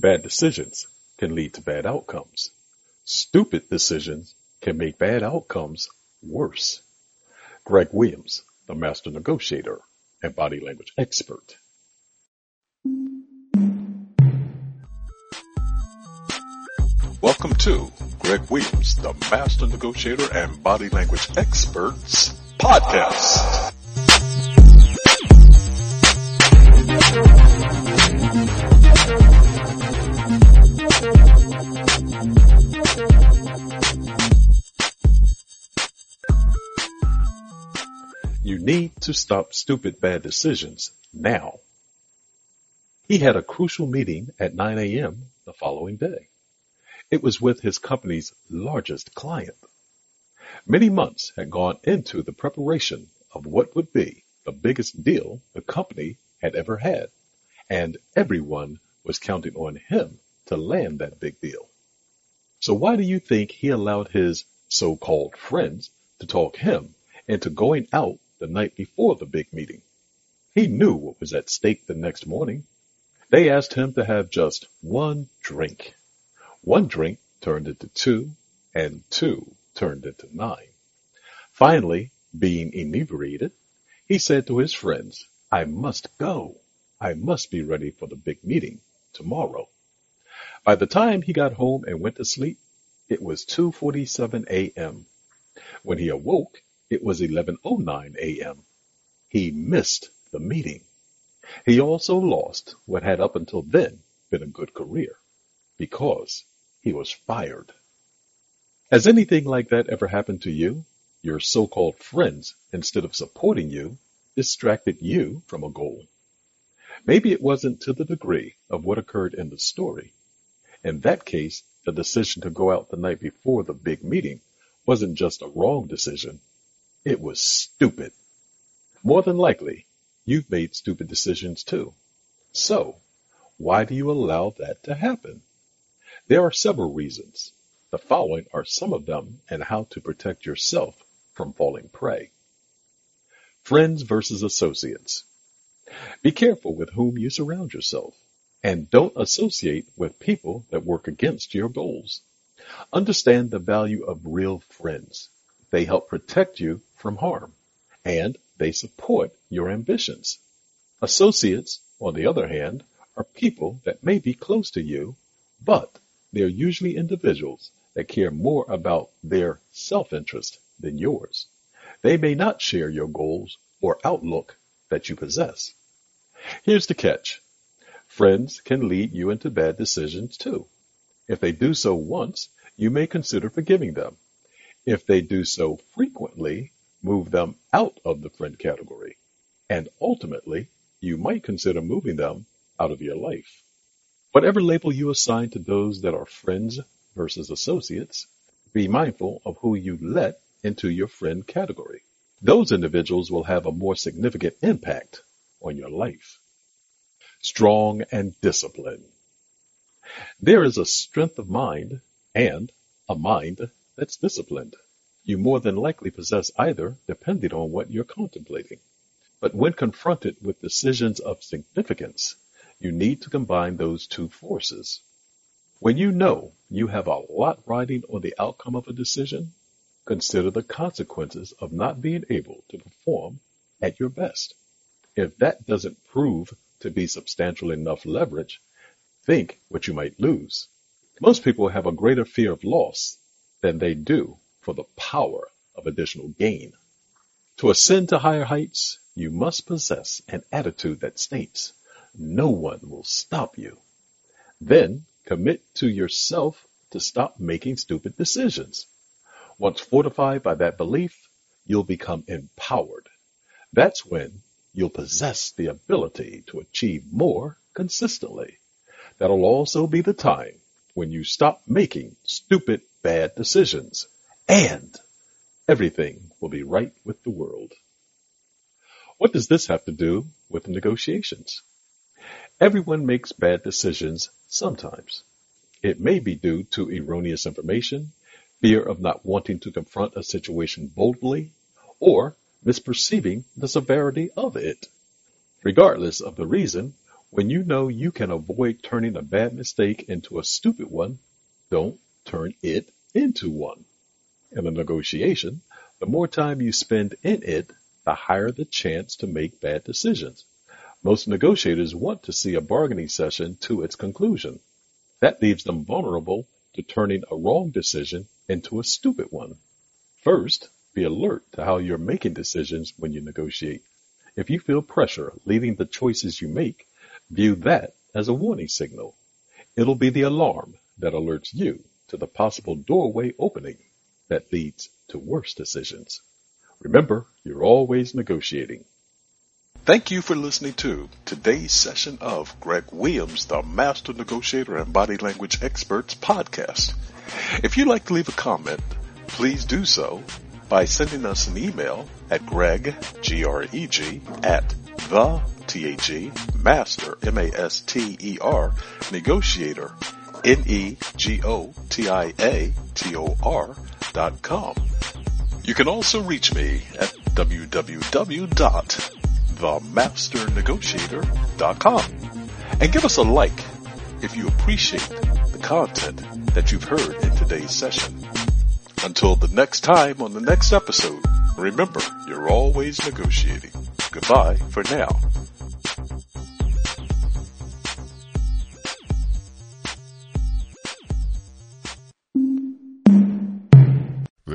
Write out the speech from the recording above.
Bad decisions can lead to bad outcomes. Stupid decisions can make bad outcomes worse. Greg Williams, the master negotiator and body language expert. Welcome to Greg Williams, the master negotiator and body language experts podcast. You need to stop stupid bad decisions now. He had a crucial meeting at 9 a.m. the following day. It was with his company's largest client. Many months had gone into the preparation of what would be the biggest deal the company had ever had, and everyone was counting on him to land that big deal. So why do you think he allowed his so-called friends to talk him into going out the night before the big meeting? He knew what was at stake the next morning. They asked him to have just one drink. One drink turned into two, and two turned into nine. Finally, being inebriated, he said to his friends, I must go. I must be ready for the big meeting tomorrow. By the time he got home and went to sleep, it was 2.47 a.m. When he awoke, it was 11.09 a.m. He missed the meeting. He also lost what had up until then been a good career because he was fired. Has anything like that ever happened to you? Your so-called friends, instead of supporting you, distracted you from a goal. Maybe it wasn't to the degree of what occurred in the story. In that case, the decision to go out the night before the big meeting wasn't just a wrong decision. It was stupid. More than likely, you've made stupid decisions too. So, why do you allow that to happen? There are several reasons. The following are some of them and how to protect yourself from falling prey. Friends versus associates. Be careful with whom you surround yourself and don't associate with people that work against your goals. Understand the value of real friends. They help protect you from harm and they support your ambitions. Associates, on the other hand, are people that may be close to you, but they're usually individuals that care more about their self-interest than yours. They may not share your goals or outlook that you possess. Here's the catch. Friends can lead you into bad decisions too. If they do so once, you may consider forgiving them. If they do so frequently, move them out of the friend category. And ultimately, you might consider moving them out of your life. Whatever label you assign to those that are friends versus associates, be mindful of who you let into your friend category. Those individuals will have a more significant impact on your life. Strong and disciplined. There is a strength of mind and a mind that's disciplined. You more than likely possess either depending on what you're contemplating. But when confronted with decisions of significance, you need to combine those two forces. When you know you have a lot riding on the outcome of a decision, consider the consequences of not being able to perform at your best. If that doesn't prove to be substantial enough leverage, think what you might lose. Most people have a greater fear of loss than they do for the power of additional gain. To ascend to higher heights, you must possess an attitude that states, no one will stop you. Then commit to yourself to stop making stupid decisions. Once fortified by that belief, you'll become empowered. That's when you'll possess the ability to achieve more consistently. That'll also be the time when you stop making stupid bad decisions and everything will be right with the world. What does this have to do with negotiations? Everyone makes bad decisions sometimes. It may be due to erroneous information, fear of not wanting to confront a situation boldly, or misperceiving the severity of it. Regardless of the reason, When you know you can avoid turning a bad mistake into a stupid one, don't turn it into one. In a negotiation, the more time you spend in it, the higher the chance to make bad decisions. Most negotiators want to see a bargaining session to its conclusion. That leaves them vulnerable to turning a wrong decision into a stupid one. First, be alert to how you're making decisions when you negotiate. If you feel pressure leading the choices you make, view that as a warning signal. It'll be the alarm that alerts you to the possible doorway opening that leads to worse decisions. Remember, you're always negotiating. Thank you for listening to today's session of Greg Williams, the Master Negotiator and Body Language Experts podcast. If you'd like to leave a comment, please do so by sending us an email at greg, G-R-E-G, at the, T-H-E, master, M-A-S-T-E-R, negotiator, N-E-G-O-T-I-A-T-O-R dot com. You can also reach me at www.themasternegotiator.com and give us a like if you appreciate the content that you've heard in today's session. Until the next time on the next episode, remember, you're always negotiating. Goodbye for now.